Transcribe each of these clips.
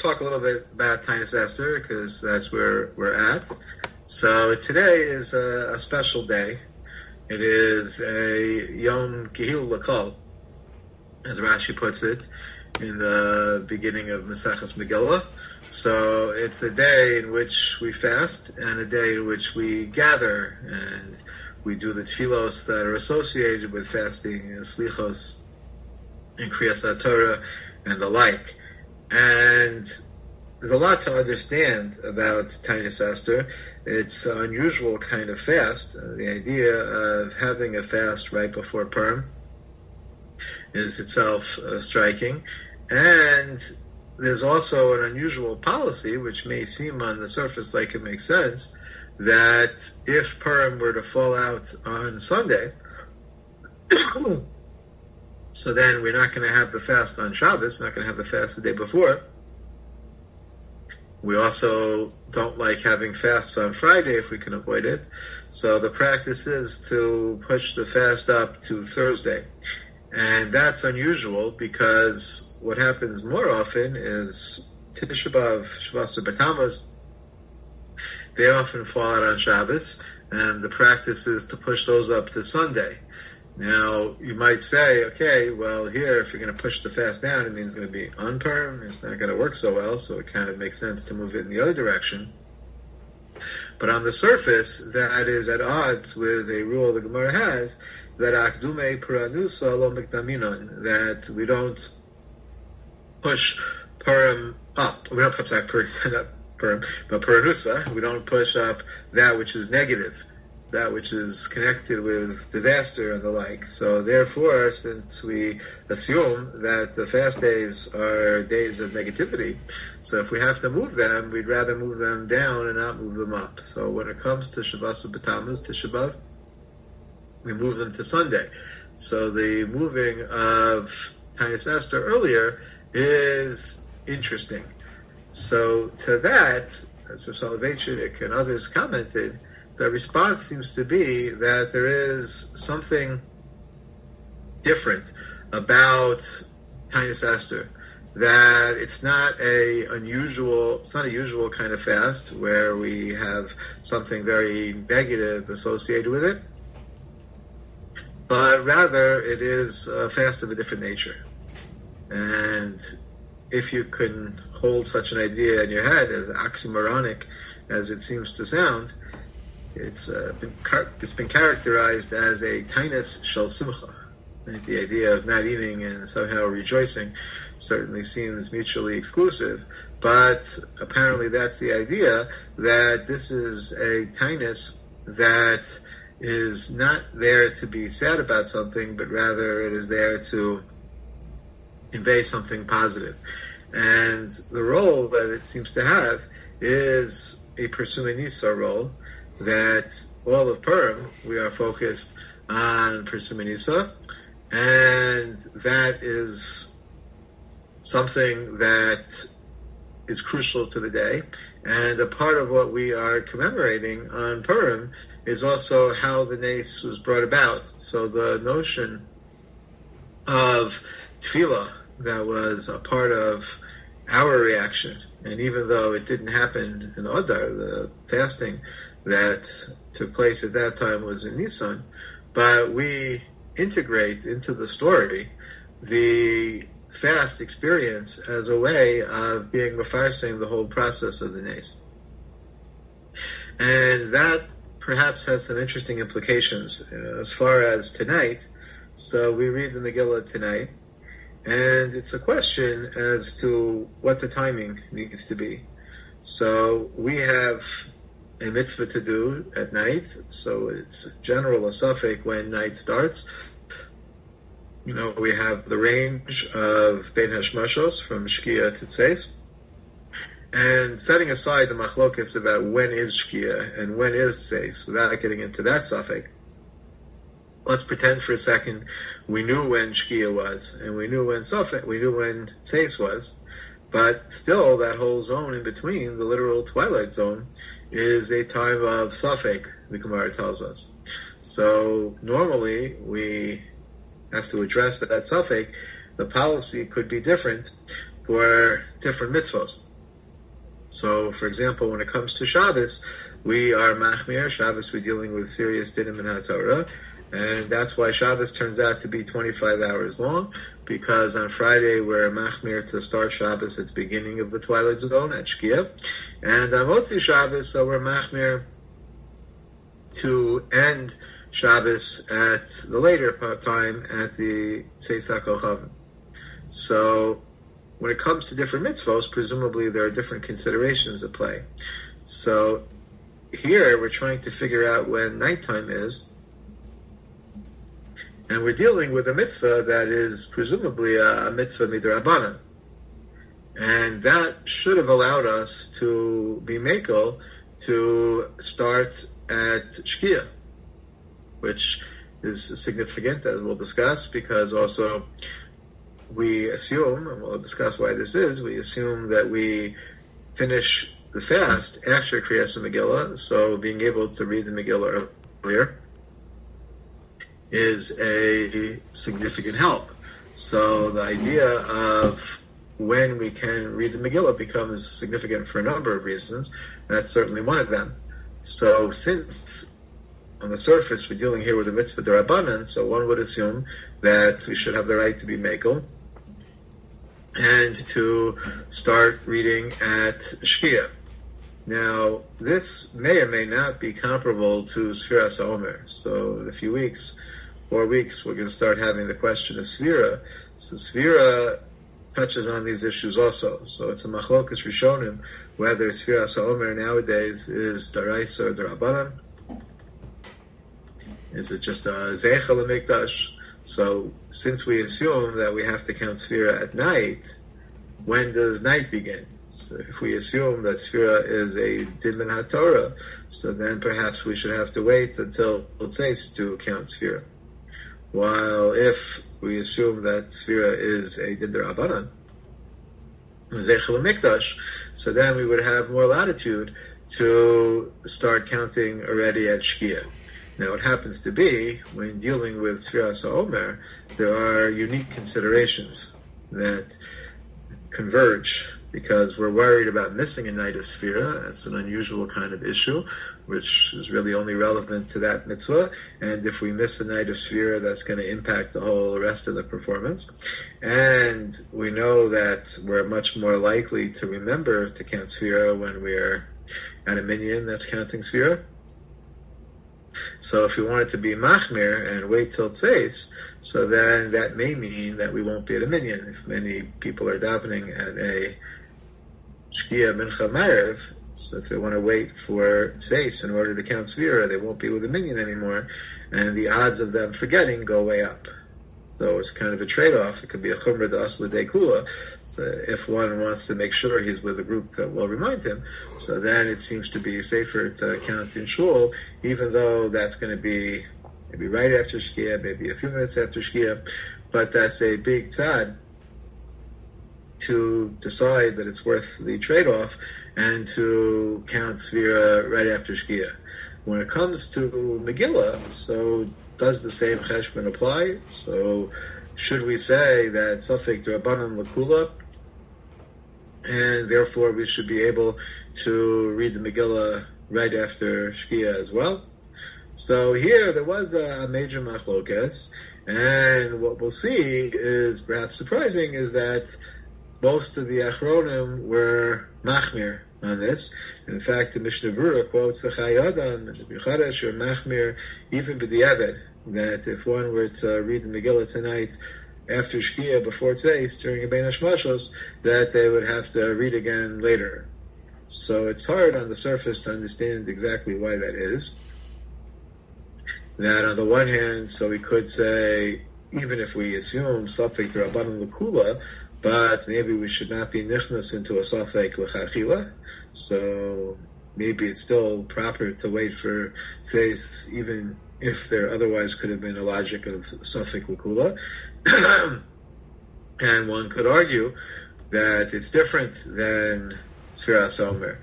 talk a little bit about Tainus Esther because that's where we're at. So today is a, a special day. It is a Yom Kihil Lakol, as Rashi puts it in the beginning of Maseches Megillah. So it's a day in which we fast and a day in which we gather and we do the tefillos that are associated with fasting, slichos, and kriyas Torah, and the like. And there's a lot to understand about Tainus Esther. It's an unusual kind of fast. Uh, the idea of having a fast right before Purim is itself uh, striking. And there's also an unusual policy, which may seem on the surface like it makes sense, that if Purim were to fall out on Sunday, so then we're not going to have the fast on Shabbos, not going to have the fast the day before. We also don't like having fasts on Friday if we can avoid it. So the practice is to push the fast up to Thursday. And that's unusual because what happens more often is Tisha B'Av, Shabbos Batamas, they often fall out on Shabbos, and the practice is to push those up to Sunday. Now, you might say, okay, well, here, if you're going to push the fast down, it means it's going to be on Purim. It's not going to work so well, so it kind of makes sense to move it in the other direction. But on the surface, that is at odds with a rule the Gemara has that akdume paranusa lo mikdaminon, that we don't push purim up. We don't push purim, purim, but paranusa. We don't push up that which is negative that which is connected with disaster and the like. So therefore, since we assume that the fast days are days of negativity, so if we have to move them, we'd rather move them down and not move them up. So when it comes to Shabbos Batamas, to Shabbat, we move them to Sunday. So the moving of Tainus Esther earlier is interesting. So to that, as for Soloveitchik and others commented, the response seems to be that there is something different about Tainus Esther. That it's not a unusual, it's not a usual kind of fast where we have something very negative associated with it, but rather it is a fast of a different nature. And if you can hold such an idea in your head as oxymoronic as it seems to sound, it's uh, been it's been characterized as a tainus shel simcha. Right? The idea of not eating and somehow rejoicing certainly seems mutually exclusive, but apparently that's the idea that this is a tainus that is not there to be sad about something, but rather it is there to convey something positive. And the role that it seems to have is a Persumei Nisa role, that all of Purim we are focused on Persumei Nisa, and that is something that is crucial to the day. And a part of what we are commemorating on Purim is also how the nace was brought about. So the notion of tefillah that was a part of our reaction, and even though it didn't happen in Adar, the fasting that took place at that time was in Nissan, but we integrate into the story the fast experience as a way of being refarsing the whole process of the nace. And that perhaps has some interesting implications uh, as far as tonight. So we read the Megillah tonight, and it's a question as to what the timing needs to be. So we have a mitzvah to do at night, so it's general a safek when night starts. You know, we have the range of Bein Hashmashos from Shkia to Tzeis. And setting aside the machlokas about when is Shkia and when is Tzeis, without getting into that safek, let's pretend for a second we knew when Shkia was, and we knew when Suffolk, we knew when Tzeis was, but still that whole zone in between, the literal twilight zone, is a time of safek, the Gemara tells us. So normally we have to address that, that safek. The policy could be different for different mitzvahs. So, for example, when it comes to Shabbos, we are machmir. Shabbos, we're dealing with serious dinim and haTorah, and that's why Shabbos turns out to be 25 hours long, because on Friday we're machmir to start Shabbos at the beginning of the twilight zone at Shkia, and on Motzi Shabbos, so we're machmir to end Shabbos at the later time at the Seisak Ochav. So, when it comes to different mitzvos, presumably there are different considerations at play. So, here we're trying to figure out when nighttime is, and we're dealing with a mitzvah that is presumably a, a mitzvah midrabanan. And that should have allowed us to be makel to start at Shkia, which is significant, as we'll discuss, because also we assume, and we'll discuss why this is, we assume that we finish the fast after Kriyas Megillah, so being able to read the Megillah earlier is a significant help. So the idea of when we can read the Megillah becomes significant for a number of reasons. That's certainly one of them. So since on the surface we're dealing here with a mitzvah derabanan, so one would assume that we should have the right to be mekel and to start reading at Shkia. Now, this may or may not be comparable to Sfiras Omer. So, in a few weeks, four weeks, we're going to start having the question of Sfira. So, Sfira touches on these issues also. So, it's a machlokas rishonim whether Sfiras Omer nowadays is Daraisa or Darabanan. Is it just a Zeichel Mikdash? So, since we assume that we have to count Sfira at night, when does night begin? So if we assume that Sfira is a Din HaTorah, so then perhaps we should have to wait until Tzeis to count Sfira. While if we assume that Sfira is a Din Rabbanan, Zechel Mikdash, so then we would have more latitude to start counting already at Shkia. Now, it happens to be, when dealing with Sfiras Omer, there are unique considerations that converge because we're worried about missing a night of Sphira. It's an unusual kind of issue, which is really only relevant to that mitzvah. And if we miss a night of Sphira, that's going to impact the whole rest of the performance. And we know that we're much more likely to remember to count Sphira when we're at a minyan that's counting Sphira. So if we want it to be machmir and wait till tzeis, so then that may mean that we won't be at a minyan. If many people are davening at a Shkia Mincha Maariv, so if they want to wait for Seis in order to count Sfira, they won't be with a minyan anymore, and the odds of them forgetting go way up. So it's kind of a trade-off. It could be a chumrah de asla de kula. So if one wants to make sure he's with a group that will remind him, so then it seems to be safer to count in shul, even though that's going to be maybe right after shkia, maybe a few minutes after shkia, but that's a big tzad to decide that it's worth the trade-off and to count Sfira right after Shkia. When it comes to Megillah, so does the same cheshbon apply? So should we say that Safik Drabanan Lakula, and therefore we should be able to read the Megillah right after Shkia as well? So here there was a major machlokas, and what we'll see is perhaps surprising is that most of the Achronim were machmir on this. In fact, the Mishnah Berurah quotes the Chayei Adam and the Pri Chadash or machmir even b'diavad, that if one were to read the Megillah tonight after Shkia, before Tzeis, during Bein Hashmashos, that they would have to read again later. So it's hard on the surface to understand exactly why that is. That on the one hand, so we could say, even if we assume something Safik Rabbanan Lakula, but maybe we should not be nichnas into a safek l'charchila. So maybe it's still proper to wait for tzeis even if there otherwise could have been a logic of safek l'kula. and one could argue that it's different than Sfiras Omer.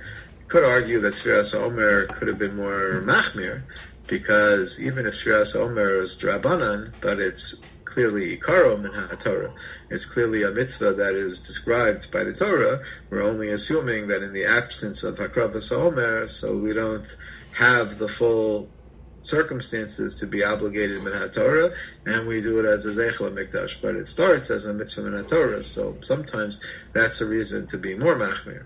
Could argue that Sfiras Omer could have been more machmir, because even if Sfiras Omer is drabanan, but it's clearly ikaro min Torah. It's clearly a mitzvah that is described by the Torah. We're only assuming that in the absence of Hakravas Omer, so we don't have the full circumstances to be obligated min Torah, and we do it as a zeichel mikdash. But it starts as a mitzvah min Torah, so sometimes that's a reason to be more machmir.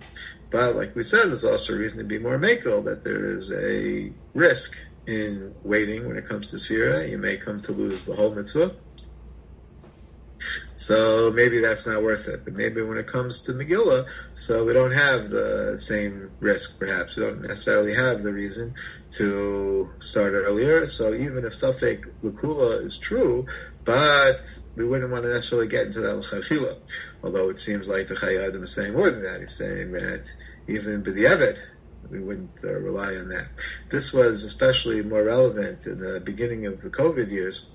But like we said, there's also a reason to be more makel that there is a risk in waiting when it comes to Sphira. You may come to lose the whole mitzvah. So maybe that's not worth it. But maybe when it comes to Megillah, so we don't have the same risk, perhaps. We don't necessarily have the reason to start earlier. So even if Safek Lukula is true, but we wouldn't want to necessarily get into that L'chachila. Although it seems like the Chayyim is saying more than that. He's saying that even B'di'evet, we wouldn't uh, rely on that. This was especially more relevant in the beginning of the COVID years,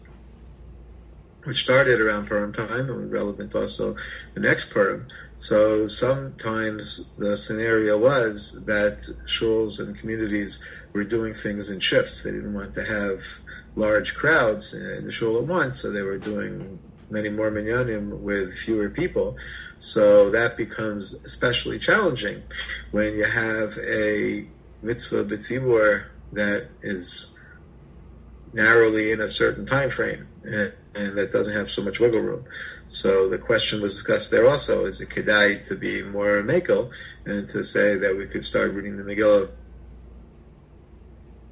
which started around Purim time and relevant also the next Purim. So sometimes the scenario was that shuls and communities were doing things in shifts. They didn't want to have large crowds in the shul at once, so they were doing many more minyanim with fewer people. So that becomes especially challenging when you have a mitzvah b'tzibur that is narrowly in a certain time frame and, that doesn't have so much wiggle room. So the question was discussed there also: Is it kedai to be more makel and to say that we could start reading the Megillah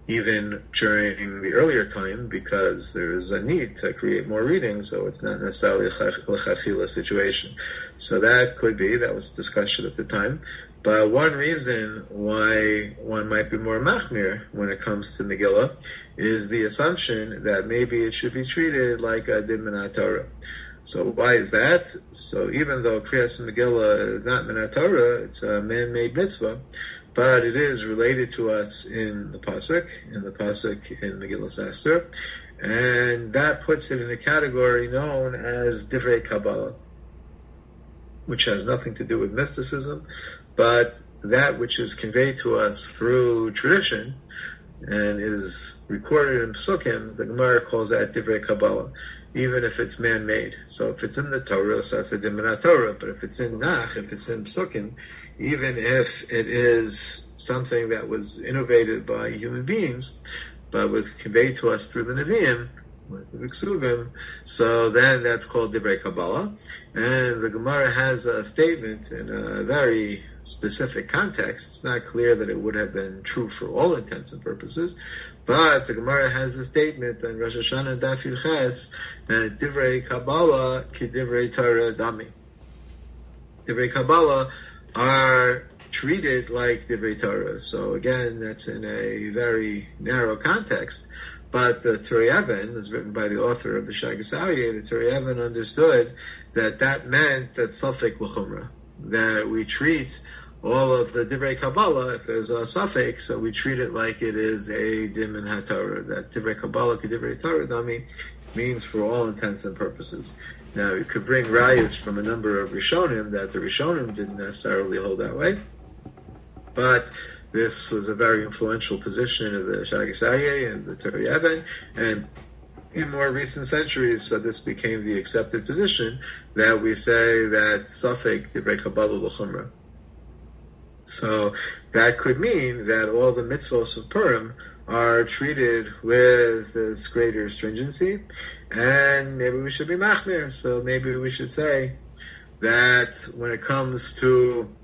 even during the earlier time because there is a need to create more reading, so it's not necessarily a lechatchila situation. So that could be, that was a discussion at the time. But one reason why one might be more machmir when it comes to Megillah is the assumption that maybe it should be treated like a din Torah. So why is that? So even though Kriyas Megillah is not Torah, it's a man-made mitzvah, but it is related to us in the pasuk, in the pasuk in Megillah Esther, and that puts it in a category known as Divrei Kabbalah, which has nothing to do with mysticism, but that which is conveyed to us through tradition and is recorded in Psukim, the Gemara calls that Divrei Kabbalah, even if it's man-made. So if it's in the Torah, so it's a Diminat Torah, but if it's in Nach, if it's in Psukim, even if it is something that was innovated by human beings, but was conveyed to us through the Nevi'im, so then that's called Divrei Kabbalah. And the Gemara has a statement in a very specific context. It's not clear that it would have been true for all intents and purposes, but the Gemara has a statement on Rosh Hashanah Daf that Divrei Kabbalah ki Divrei Torah Dami. Divrei Kabbalah are treated like Divrei Torah. So again, that's in a very narrow context. But the Turei Even was written by the author of the Shagas Aryeh. The Turei understood that that meant that Safek L'chumra, that we treat all of the Divrei Kabbalah, if there's a safek, so we treat it like it is a dim in HaTorah. That Divrei Kabbalah, Divrei Torah, Dami, means for all intents and purposes. Now, you could bring riots from a number of Rishonim that the Rishonim didn't necessarily hold that way, but this was a very influential position of the Shagas Aryeh and the Even, and in more recent centuries, so this became the accepted position that we say that Safek Divrei Kabbalah. So that could mean that all the mitzvahs of Purim are treated with this greater stringency, and maybe we should be machmir. So maybe we should say that when it comes to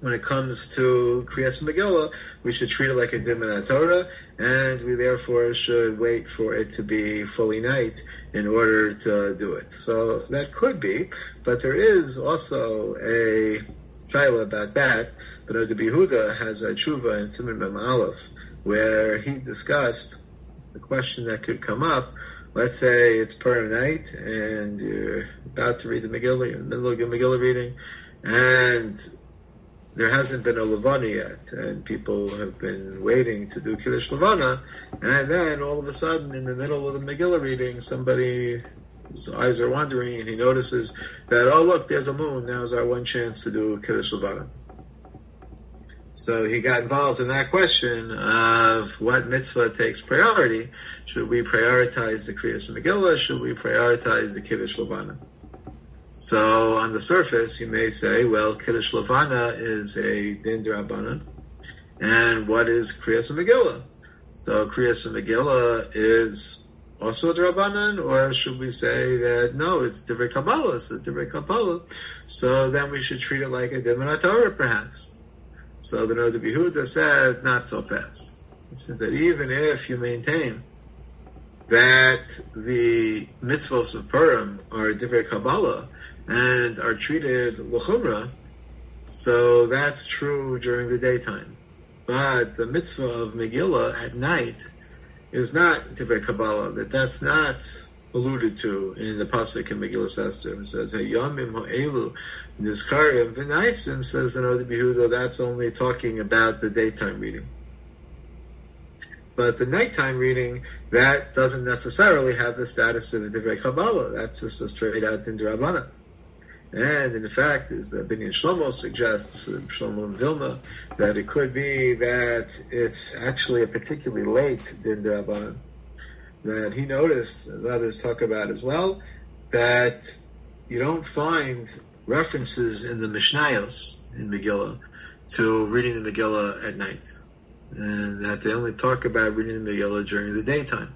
when it comes to Kriyas Megillah, we should treat it like a Dimin Torah, and we therefore should wait for it to be fully night in order to do it. So that could be, but there is also a shaila about that. But Noda B'Yehuda has a tshuva in Siman Mem Aleph where he discussed the question that could come up. Let's say it's Purim night and you're about to read the Megillah, you're in the middle of the Megillah reading, and there hasn't been a Levana yet, and people have been waiting to do Kiddush Levana, and then all of a sudden, in the middle of the Megillah reading, somebody eyes are wandering, and he notices that, oh, look, there's a moon. Now's our one chance to do Kiddush Levana. So he got involved in that question of what mitzvah takes priority. Should we prioritize the Kriyas Megillah? Should we prioritize the Kiddush Levana? So on the surface, you may say, well, Kiddush Levana is a din drabanan, and what is Kriyas Megillah? So Kriyas Megillah is also a drabanan, or should we say that no, it's Divrei Kabbalah, it's Divrei Kabbalah, so then we should treat it like a Divinat Torah, perhaps. So the Noda B'Yehuda said, not so fast. He said that even if you maintain that the mitzvahs of Purim are different Kabbalah and are treated l'chumra, so that's true during the daytime. But the mitzvah of Megillah at night is not different Kabbalah, that that's not alluded to in the pasuk in Megillah Esther. It says, "Hayamim ha'elu nizkarim v'naisim." Says the Noda B'Yehuda, that's only talking about the daytime reading. But the nighttime reading, that doesn't necessarily have the status of the Divrei Kabbalah. That's just a straight out Dindrabana. And in fact, as the Binyan Shlomo suggests, Shlomo and Vilna, that it could be that it's actually a particularly late Dindrabana that he noticed, as others talk about as well, that you don't find references in the Mishnayos in Megillah to reading the Megillah at night, and that they only talk about reading the Megillah during the daytime.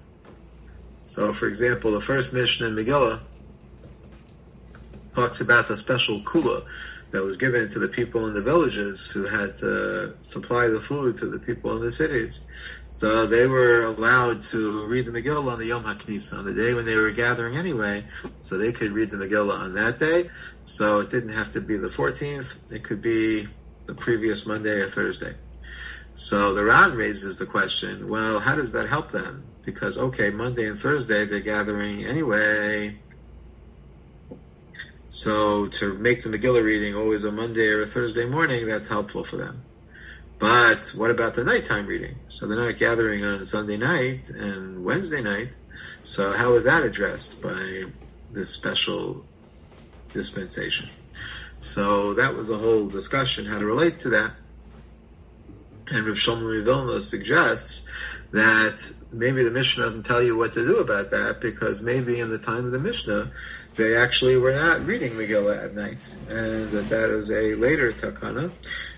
So, for example, the first Mishnah in Megillah talks about the special kula that was given to the people in the villages who had to supply the food to the people in the cities. So they were allowed to read the Megillah on the Yom HaKnisa, on the day when they were gathering anyway, so they could read the Megillah on that day. So it didn't have to be the 14th, it could be the previous Monday or Thursday. So the Ran raises the question, well, how does that help them? Because, okay, Monday and Thursday they're gathering anyway, so to make the Megillah reading always a Monday or a Thursday morning, that's helpful for them. But what about the nighttime reading? So they're not gathering on Sunday night and Wednesday night. So how is that addressed by this special dispensation? So that was a whole discussion how to relate to that. And Rav Shlomo Vilna suggests that maybe the Mishnah doesn't tell you what to do about that because maybe in the time of the Mishnah they actually were not reading Megillah at night, and that that is a later takana,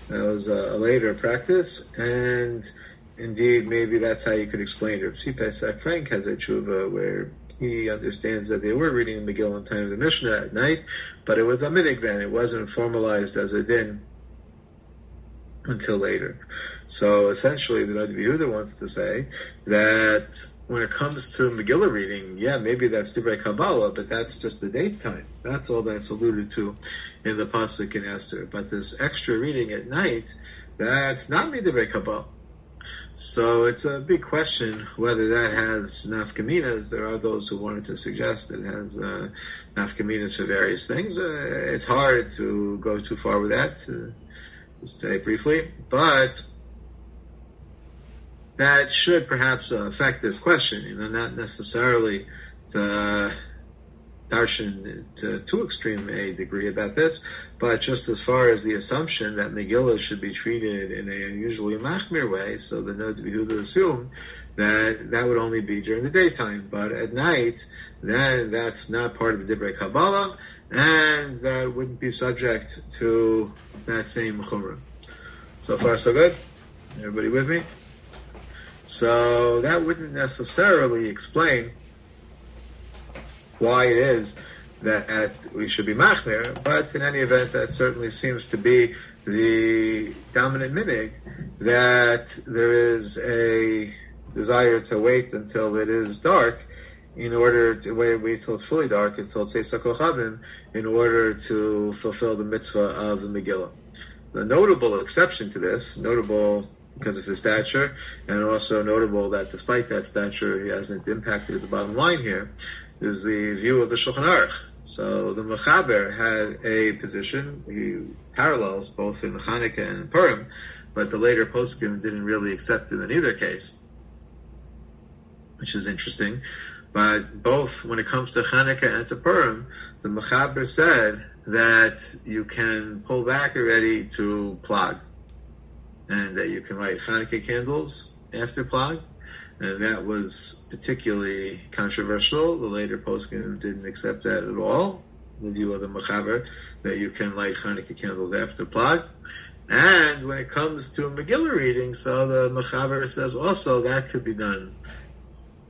that was a, a later practice, and indeed maybe that's how you could explain it. Tzvi Pesach Frank has a tshuva where he understands that they were reading the Megillah in time of the Mishnah at night, but it was a minhag then, it wasn't formalized as a din until later. So essentially, the Noda B'Yehuda wants to say that when it comes to Megillah reading, yeah, maybe that's Divrei Kabbalah, but that's just the daytime. That's all that's alluded to in the pasuk in Esther. But this extra reading at night, that's not Divrei Kabbalah. So it's a big question whether that has nafkaminas. There are those who wanted to suggest it has uh, nafkaminas for various things. Uh, it's hard to go too far with that, to, to say briefly, but that should perhaps uh, affect this question. You know, not necessarily to darshan to too extreme a degree about this, but just as far as the assumption that Megillah should be treated in an unusually machmir way, so the Noda B'Yehuda assume that that would only be during the daytime, but at night, then that's not part of the Divrei Kabbalah, and that wouldn't be subject to that same chumrah. So far, so good. Everybody with me? So that wouldn't necessarily explain why it is that we should be machmir, but in any event, that certainly seems to be the dominant minhag that there is a desire to wait until it is dark in order to wait, wait until it's fully dark, until it's in order to fulfill the mitzvah of the Megillah. The notable exception to this, notable because of his stature, and also notable that despite that stature, he hasn't impacted the bottom line here, is the view of the Shulchan Aruch. So the Mechaber had a position, he parallels both in Chanukah and Purim, but the later poskim didn't really accept it in either case, which is interesting. But both when it comes to Chanukah and to Purim, the Mechaber said that you can pull back already to Plag and that you can light Hanukkah candles after Plag. And that was particularly controversial. The later poskim didn't accept that at all. The view of the Machaber that you can light Hanukkah candles after Plag. And when it comes to Megillah reading, so the Machaber says also that could be done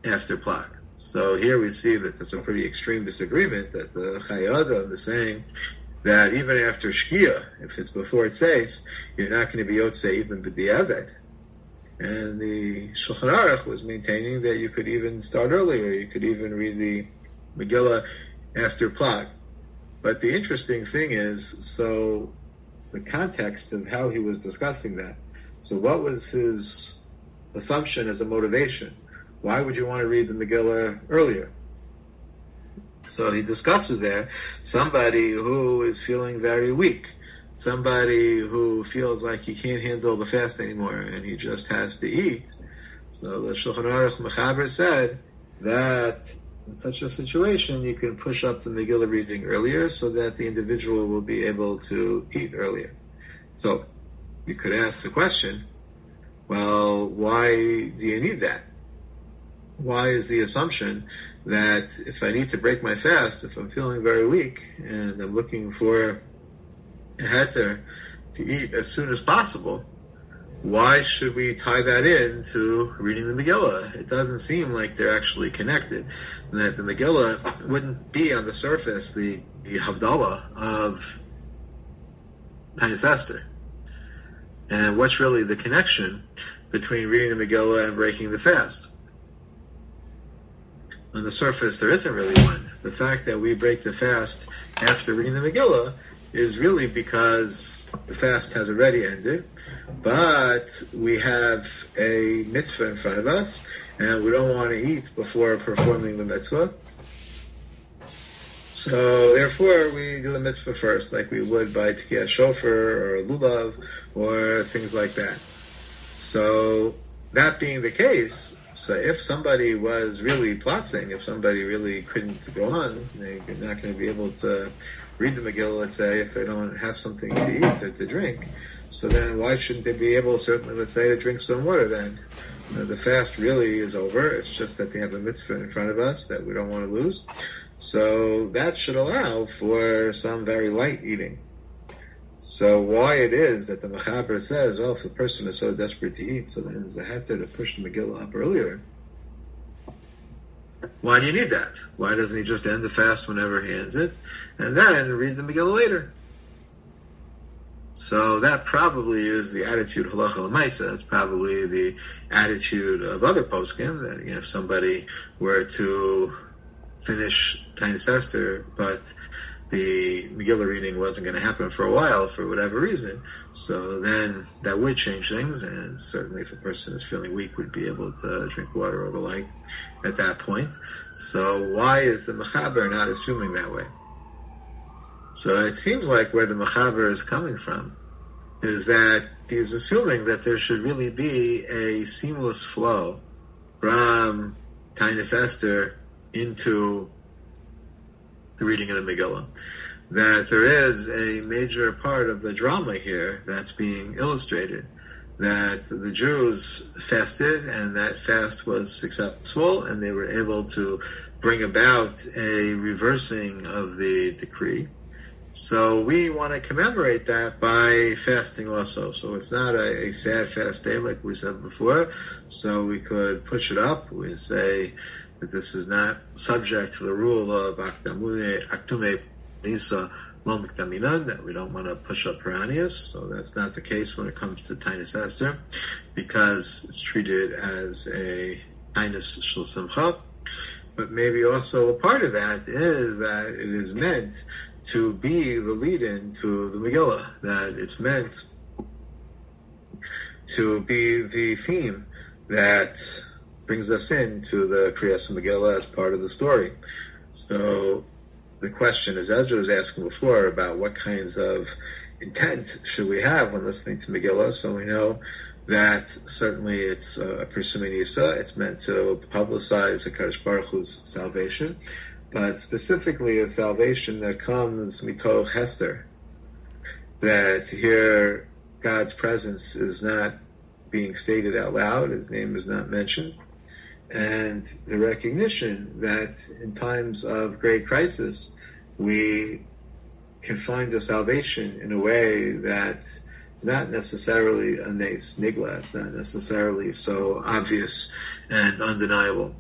after Plag. So here we see that there's a pretty extreme disagreement that the Chayei is saying that even after Shkia, if it's before it says, you're not going to be Yotze even B'diavad. And the Shulchan Aruch was maintaining that you could even start earlier. You could even read the Megillah after Plag. But the interesting thing is, so the context of how he was discussing that. So what was his assumption as a motivation? Why would you want to read the Megillah earlier? So he discusses there somebody who is feeling very weak, somebody who feels like he can't handle the fast anymore and he just has to eat. So the Shulchan Aruch Mechaber said that in such a situation you can push up the Megillah reading earlier so that the individual will be able to eat earlier. So you could ask the question, well, why do you need that? Why is the assumption that if I need to break my fast, if I'm feeling very weak and I'm looking for a heter to eat as soon as possible, why should we tie that in to reading the Megillah? It doesn't seem like they're actually connected. That the Megillah wouldn't be on the surface the, the Havdalah of Tanis Esther. And what's really the connection between reading the Megillah and breaking the fast? On the surface there isn't really one. The fact that we break the fast after reading the Megillah is really because the fast has already ended, but we have a mitzvah in front of us, and we don't want to eat before performing the mitzvah. So therefore, we do the mitzvah first, like we would by tikiyah shofar or lulav or things like that. So that being the case, so if somebody was really plotting, if somebody really couldn't go on, they're not going to be able to read the Megillah, let's say, if they don't have something to eat or to drink. So then why shouldn't they be able, certainly, let's say, to drink some water then? Know, the fast really is over. It's just that they have a mitzvah in front of us that we don't want to lose. So that should allow for some very light eating. So why it is that the Mechaber says, oh, if the person is so desperate to eat, so then there's a heter to push the Megillah up earlier. Why do you need that? Why doesn't he just end the fast whenever he ends it, and then read the Megillah later? So that probably is the attitude halacha l'maisa. It's probably the attitude of other poskim that you know, if somebody were to finish Tainus Esther, but the Megillah reading wasn't going to happen for a while for whatever reason. So then that would change things, and certainly if a person is feeling weak, would be able to drink water or the like at that point. So why is the Mechaber not assuming that way? So it seems like where the Mechaber is coming from is that he's assuming that there should really be a seamless flow from Tainus Esther into the reading of the Megillah, that there is a major part of the drama here that's being illustrated. That the Jews fasted and that fast was successful and they were able to bring about a reversing of the decree. So we want to commemorate that by fasting also. So it's not a, a, sad fast day like we said before. So we could push it up. We say that this is not subject to the rule of aktume nisa that we don't want to push up Piranius, so that's not the case when it comes to Tainus Esther, because it's treated as a Tainus Shul. But maybe also a part of that is that it is meant to be the lead-in to the Megillah, that it's meant to be the theme that brings us into the Kriyas Megillah as part of the story. So the question, is, as Ezra was asking before, about what kinds of intent should we have when listening to Megillah. So we know that certainly it's a uh, Pirsumei Nisa. It's meant to publicize the Kadosh Baruch Hu's salvation, but specifically a salvation that comes mitoch Hester. That here God's presence is not being stated out loud, his name is not mentioned, and the recognition that in times of great crisis, we can find the salvation in a way that is not necessarily a nigla, it's not necessarily so obvious and undeniable,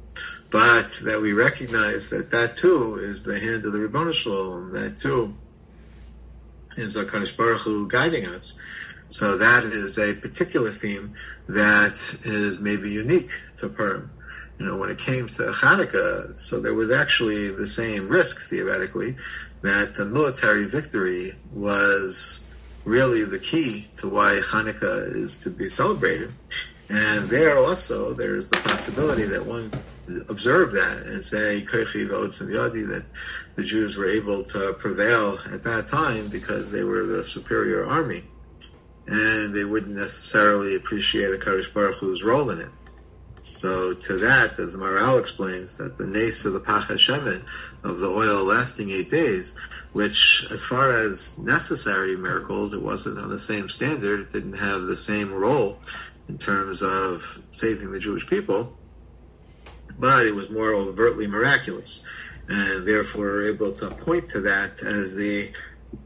but that we recognize that that too is the hand of the Ribbon Shalom, that too is HaKadosh Baruch Hu guiding us. So that is a particular theme that is maybe unique to Purim. You know, when it came to Hanukkah, so there was actually the same risk, theoretically, that the military victory was really the key to why Hanukkah is to be celebrated. And there also, there's the possibility that one observe that and say that the Jews were able to prevail at that time because they were the superior army, and they wouldn't necessarily appreciate a Kadosh Baruch Hu's role in it. So to that, as the Maharal explains, that the nace of the Pach Shemen, of the oil lasting eight days, which as far as necessary miracles, it wasn't on the same standard, didn't have the same role in terms of saving the Jewish people, but it was more overtly miraculous. And therefore we're able to point to that as the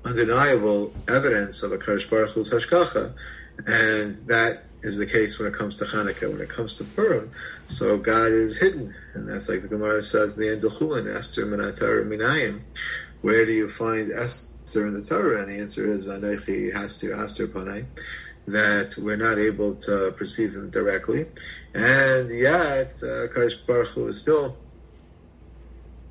undeniable evidence of a Baruch Hu's Hashgacha. And that is the case when it comes to Hanukkah. When it comes to Purim, so God is hidden, and that's like the Gemara says in the end of Chulin, Esther Minatar Minayim. Where do you find Esther in the Torah? And the answer is Vanoichi Haster Haster Panay. That we're not able to perceive him directly, and yet uh, Kadosh Baruch Hu is still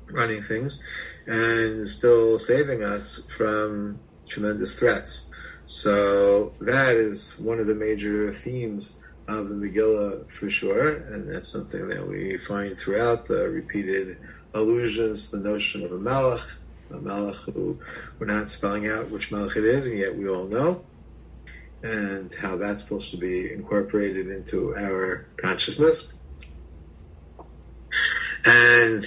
running things and still saving us from tremendous threats. So that is one of the major themes of the Megillah for sure, and that's something that we find throughout the repeated allusions to the notion of a Malach, a Malach who we're not spelling out which Malach it is, and yet we all know, and how that's supposed to be incorporated into our consciousness. And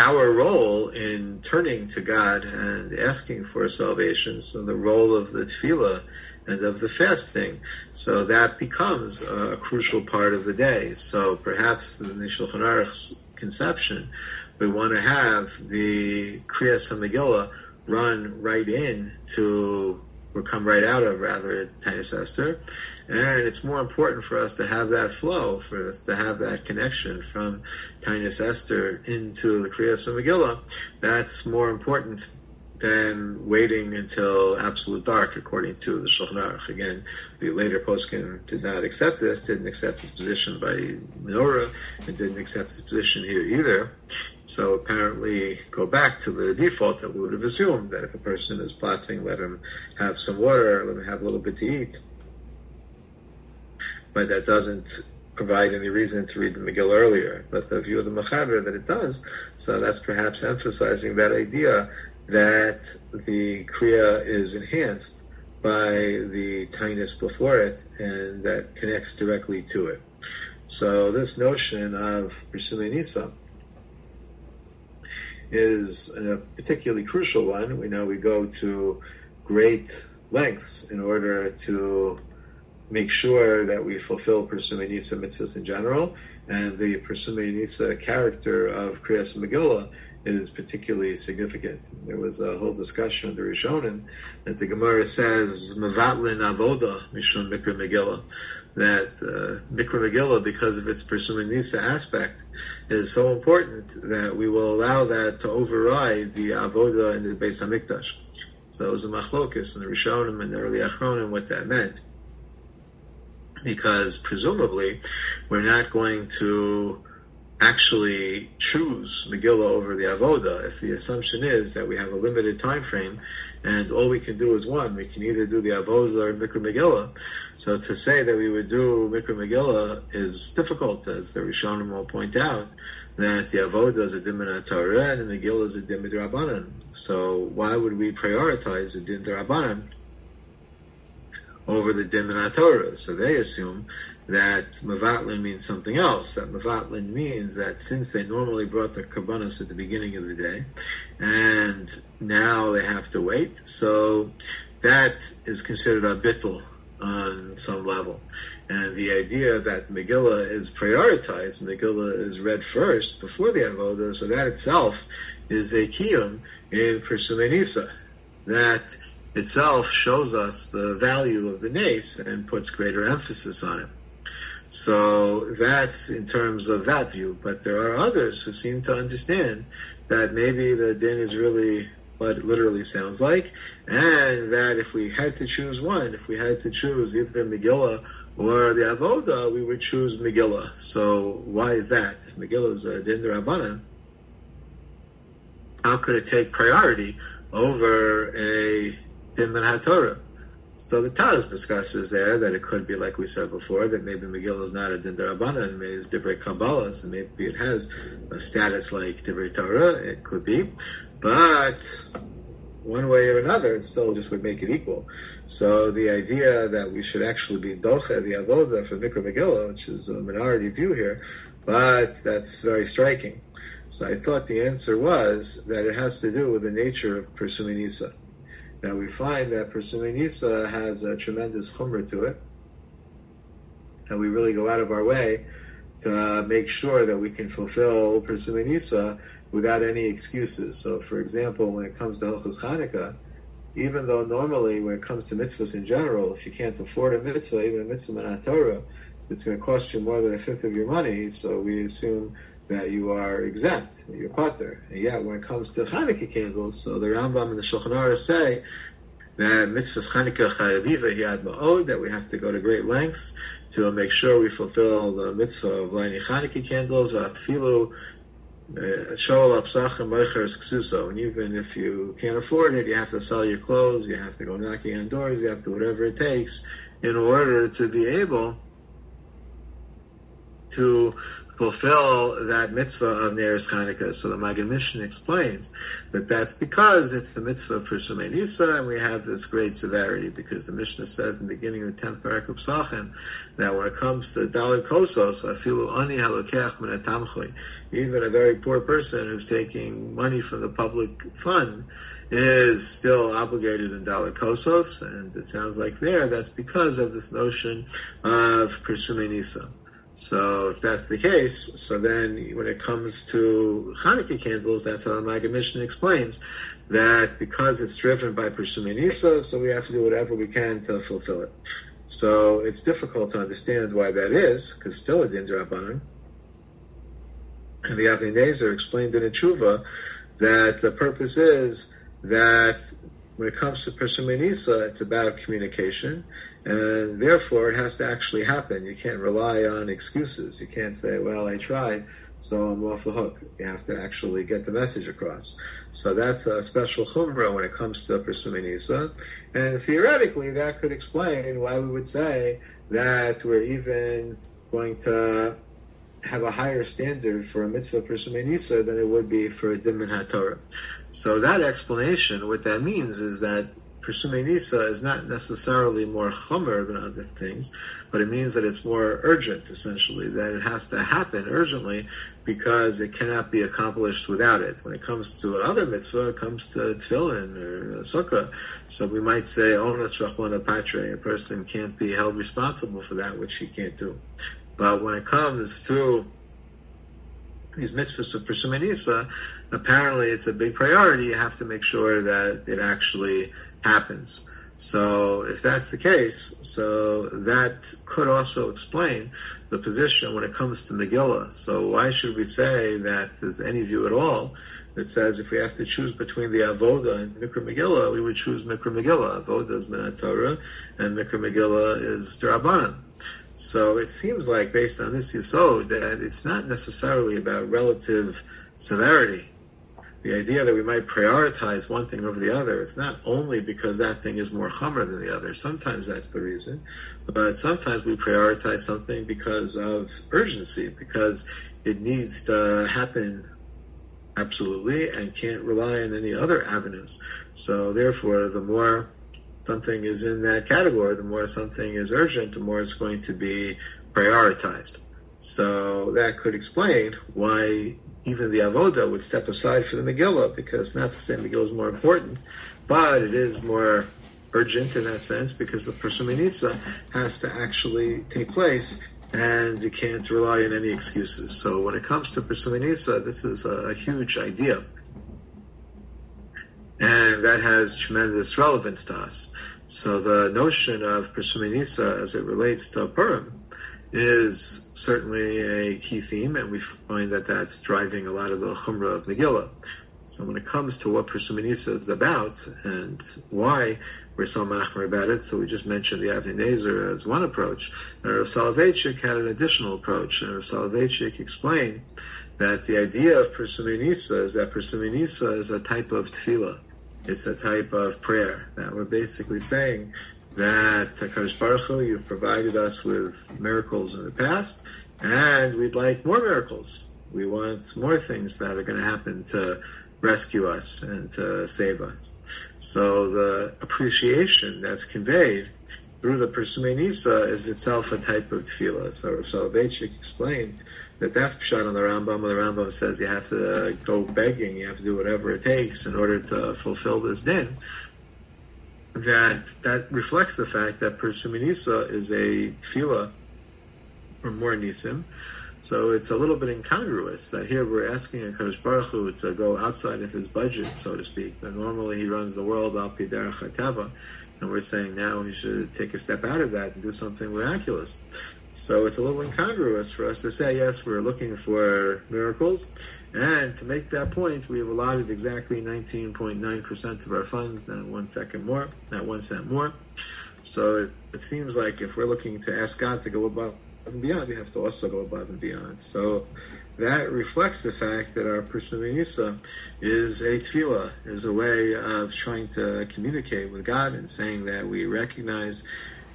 our role in turning to God and asking for salvation, so the role of the tefillah and of the fasting, so that becomes a crucial part of the day. So perhaps the Shulchan Aruch's conception, we want to have the Kriyas Megillah run right in to, or come right out of rather, Tainus Esther, and it's more important for us to have that flow, for us to have that connection from Tainus Esther into the Kriyas Megillah. That's more important than waiting until absolute dark, according to the Shulchan Aruch. Again, the later poskim did not accept this, didn't accept this position by Menorah, and didn't accept this position here either. So apparently, go back to the default that we would have assumed that if a person is plotting, let him have some water, let him have a little bit to eat but that doesn't provide any reason to read the Megillah earlier. But the view of the Mechaber that it does, so that's perhaps emphasizing that idea that the Kriya is enhanced by the tinus before it, and that connects directly to it. So this notion of Persumei Nisa is a particularly crucial one. We know we go to great lengths in order to make sure that we fulfill Persumei Nisa mitzvahs in general, and the Persumei Nisa character of Kriyas Megillah is particularly significant. There was a whole discussion in the Rishonim that the Gemara says Mavatlin Avoda Mishon Mikra Megillah that uh, Mikra Megillah, because of its Persumei Nisa aspect, is so important that we will allow that to override the Avoda in the Beis Hamikdash. So it was a machlokis in the Rishonim and the early Achronim what that meant because presumably we're not going to actually choose Megillah over the Avoda if the assumption is that we have a limited time frame and all we can do is one. We can either do the Avoda or Mikra Megillah. So to say that we would do Mikra Megillah is difficult, as the Rishonim will point out, that the Avoda is a Dimin Torah and the Megillah is a Dimin Rabbanan. So why would we prioritize the Din Rabbanan over the Din Torah. So they assume that Mavatlin means something else. That Mavatlin means that since they normally brought the Karbanos at the beginning of the day, and now they have to wait, so that is considered a bittul on some level. And the idea that Megillah is prioritized, Megillah is read first before the Avodah, so that itself is a kiyum in Pirsumei Nisa. That itself shows us the value of the nace and puts greater emphasis on it. So that's in terms of that view. But there are others who seem to understand that maybe the din is really what it literally sounds like, and that if we had to choose one, if we had to choose either Megillah or the Avoda, we would choose Megillah. So why is that? If Megillah is a din Rabbanan, how could it take priority over a din HaTorah? So the Taz discusses there that it could be like we said before, that maybe Megillah is not a din and maybe it's Divrei Kabbalah, so maybe it has a status like Divrei Torah, it could be. But one way or another, it still just would make it equal. So the idea that we should actually be doche the avoda for Mikra Megillah, which is a minority view here, but that's very striking. So I thought the answer was that it has to do with the nature of Pirsumei Nisa. Now we find that Pirsumei Nisa has a tremendous chumrah to it, and we really go out of our way to make sure that we can fulfill Pirsumei Nisa without any excuses. So, for example, when it comes to Hilchos Chanukah, even though normally when it comes to mitzvahs in general, if you can't afford a mitzvah, even a mitzvah in Torah, it's going to cost you more than a fifth of your money. So we assume that you are exempt, you're patur. And yet, when it comes to Chanukah candles, so the Rambam and the Shulchan Aruch say that mitzvahs Chanukah chavivah hi ad me'od, that we have to go to great lengths to make sure we fulfill the mitzvah of lighting Chanukah candles, v'afilu uh, and even if you can't afford it, you have to sell your clothes, you have to go knocking on doors, you have to whatever it takes in order to be able to fulfill that mitzvah of Neres Chanukah. So the Maggid Mishnah explains that that's because it's the mitzvah of Pirsumei Nisa, and we have this great severity, because the Mishnah says in the beginning of the 10th parak of Psachim, that when it comes to Daled Kosos, Ani even a very poor person who's taking money from the public fund, is still obligated in Daled Kosos, and it sounds like there that's because of this notion of Pirsumei Nisa. So if that's the case, so then when it comes to Hanukkah candles, that's how the Maggid Mishnah explains that because it's driven by Pirsumei Nisa, so we have to do whatever we can to fulfill it. So it's difficult to understand why that is, because still a din And the Avnei Nezer explained in a tshuva that the purpose is that when it comes to Pirsumei Nisa, it's about communication, and therefore it has to actually happen. You can't rely on excuses. You can't say, well, I tried, so I'm off the hook. You have to actually get the message across. So that's a special chumrah when it comes to Pirsumei Nisa. And theoretically, that could explain why we would say that we're even going to have a higher standard for a mitzvah Pirsumei Nisa than it would be for a din min HaTorah. So that explanation, what that means is that Pirsumei Nisa is not necessarily more chomer than other things, but it means that it's more urgent, essentially, that it has to happen urgently because it cannot be accomplished without it. When it comes to another mitzvah, it comes to tefillin or sukkah. So we might say, oh, onus rachmana patre, a person can't be held responsible for that which he can't do. But when it comes to these mitzvahs of Pirsumei Nisa, apparently it's a big priority. You have to make sure that it actually happens. So if that's the case, so that could also explain the position when it comes to Megillah. So why should we say that there's any view at all that says if we have to choose between the Avoda and Mikra Megillah, we would choose Mikra Megillah. Avoda is min HaTorah and Mikra Megillah is Darabanan. So it seems like based on this Yisod that it's not necessarily about relative severity the idea that we might prioritize one thing over the other, it's not only because that thing is more chomer than the other. Sometimes that's the reason, but sometimes we prioritize something because of urgency, because it needs to happen absolutely and can't rely on any other avenues. So therefore, the more something is in that category, the more something is urgent, the more it's going to be prioritized. So that could explain why even the avoda would step aside for the Megillah because not to say Megillah is more important, but it is more urgent in that sense because the Pirsumei Nisa has to actually take place and you can't rely on any excuses. So when it comes to Pirsumei Nisa, this is a huge idea. And that has tremendous relevance to us. So the notion of Pirsumei Nisa as it relates to Purim is certainly a key theme, and we find that that's driving a lot of the Chumrah of Megillah. So when it comes to what Pirsumei Nisa is about and why we're so machmer about it, so we just mentioned the Avnei Nezer as one approach, and Rav Soloveitchik had an additional approach, and Rav Soloveitchik explained that the idea of Pirsumei Nisa is that Pirsumei Nisa is a type of tefillah. It's a type of prayer that we're basically saying that Hakadosh Baruch Hu, you've provided us with miracles in the past, and we'd like more miracles. We want more things that are going to happen to rescue us and to save us. So the appreciation that's conveyed through the Pirsumei Nisa is itself a type of tefillah. So Rav Soloveitchik explained that that's pshat on the Rambam. The Rambam says you have to go begging, you have to do whatever it takes in order to fulfill this din that that reflects the fact that Pirsumei Nisa is a tefillah for more nisim. So it's a little bit incongruous that here we're asking a Kadosh Baruch Hu to go outside of his budget, so to speak. That normally he runs the world al piderach and we're saying now he should take a step out of that and do something miraculous. So it's a little incongruous for us to say, yes, we're looking for miracles, and to make that point, we have allotted exactly 19.9% of our funds, not one second more, not one cent more. So it, it seems like if we're looking to ask God to go above and beyond, we have to also go above and beyond. So that reflects the fact that our Yisa is a tefillah, is a way of trying to communicate with God and saying that we recognize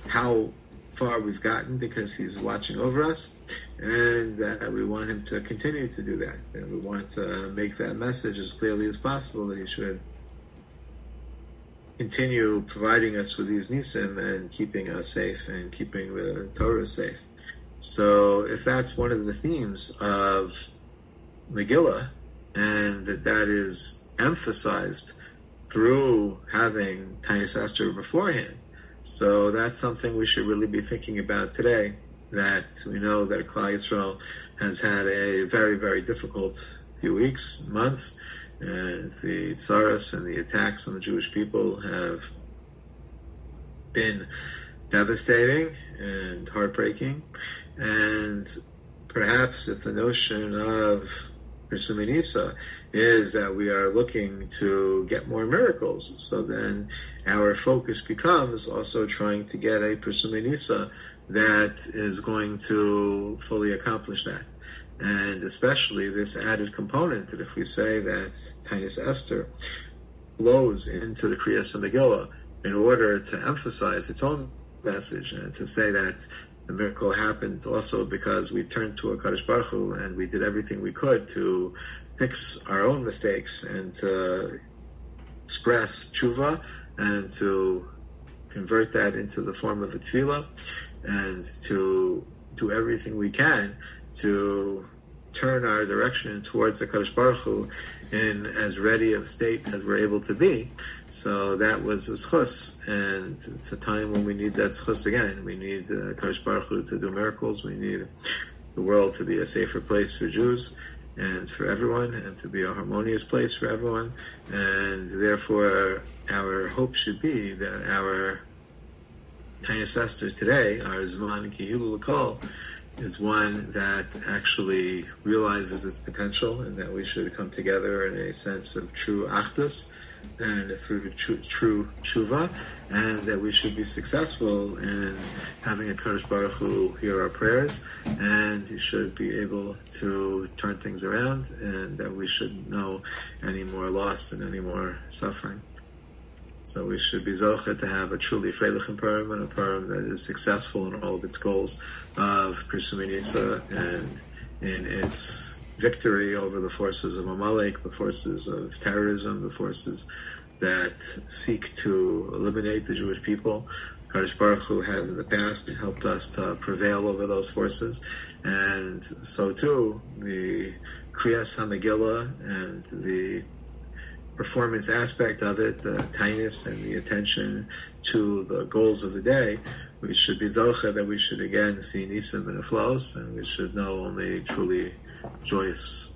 how far we've gotten because He's watching over us and that we want him to continue to do that. And we want to make that message as clearly as possible that he should continue providing us with these nisim and keeping us safe and keeping the Torah safe. So if that's one of the themes of Megillah, and that that is emphasized through having Tainus Esther beforehand, so that's something we should really be thinking about today that we know that Klal Yisrael has had a very, very difficult few weeks, months, and the tsaras and the attacks on the Jewish people have been devastating and heartbreaking. And perhaps if the notion of Pirsumei Nisa is that we are looking to get more miracles, so then our focus becomes also trying to get a Pirsumei Nisa that is going to fully accomplish that. And especially this added component that if we say that Tainus Esther flows into the Kriyas Megillah in order to emphasize its own message and to say that the miracle happened also because we turned to a Kadosh Baruch Hu and we did everything we could to fix our own mistakes and to express tshuva and to convert that into the form of a tefillah and to do everything we can to turn our direction towards the Kadosh Baruch Hu in as ready a state as we're able to be. So that was a schus, and it's a time when we need that schus again. We need uh, Kadosh Baruch Hu to do miracles. We need the world to be a safer place for Jews and for everyone, and to be a harmonious place for everyone. And therefore, our hope should be that our Tainus Esther today, our Zman Kihilu Lakol, is one that actually realizes its potential and that we should come together in a sense of true achdus and through true, true tshuva, and that we should be successful in having a Kadosh Baruch Hu hear our prayers, and he should be able to turn things around, and that we shouldn't know any more loss and any more suffering. So we should be zochet to have a truly freilichen Purim and a Purim that is successful in all of its goals of Pirsumei Nisa and in its victory over the forces of Amalek, the forces of terrorism, the forces that seek to eliminate the Jewish people. Kadosh Baruch Hu has in the past helped us to prevail over those forces, and so too the Kriyas Hamegillah and the performance aspect of it, the tightness and the attention to the goals of the day, we should be zocha that we should again see nisim and flows, and we should know only truly joyous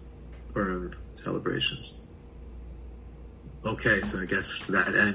Purim celebrations. Okay, so I guess that end.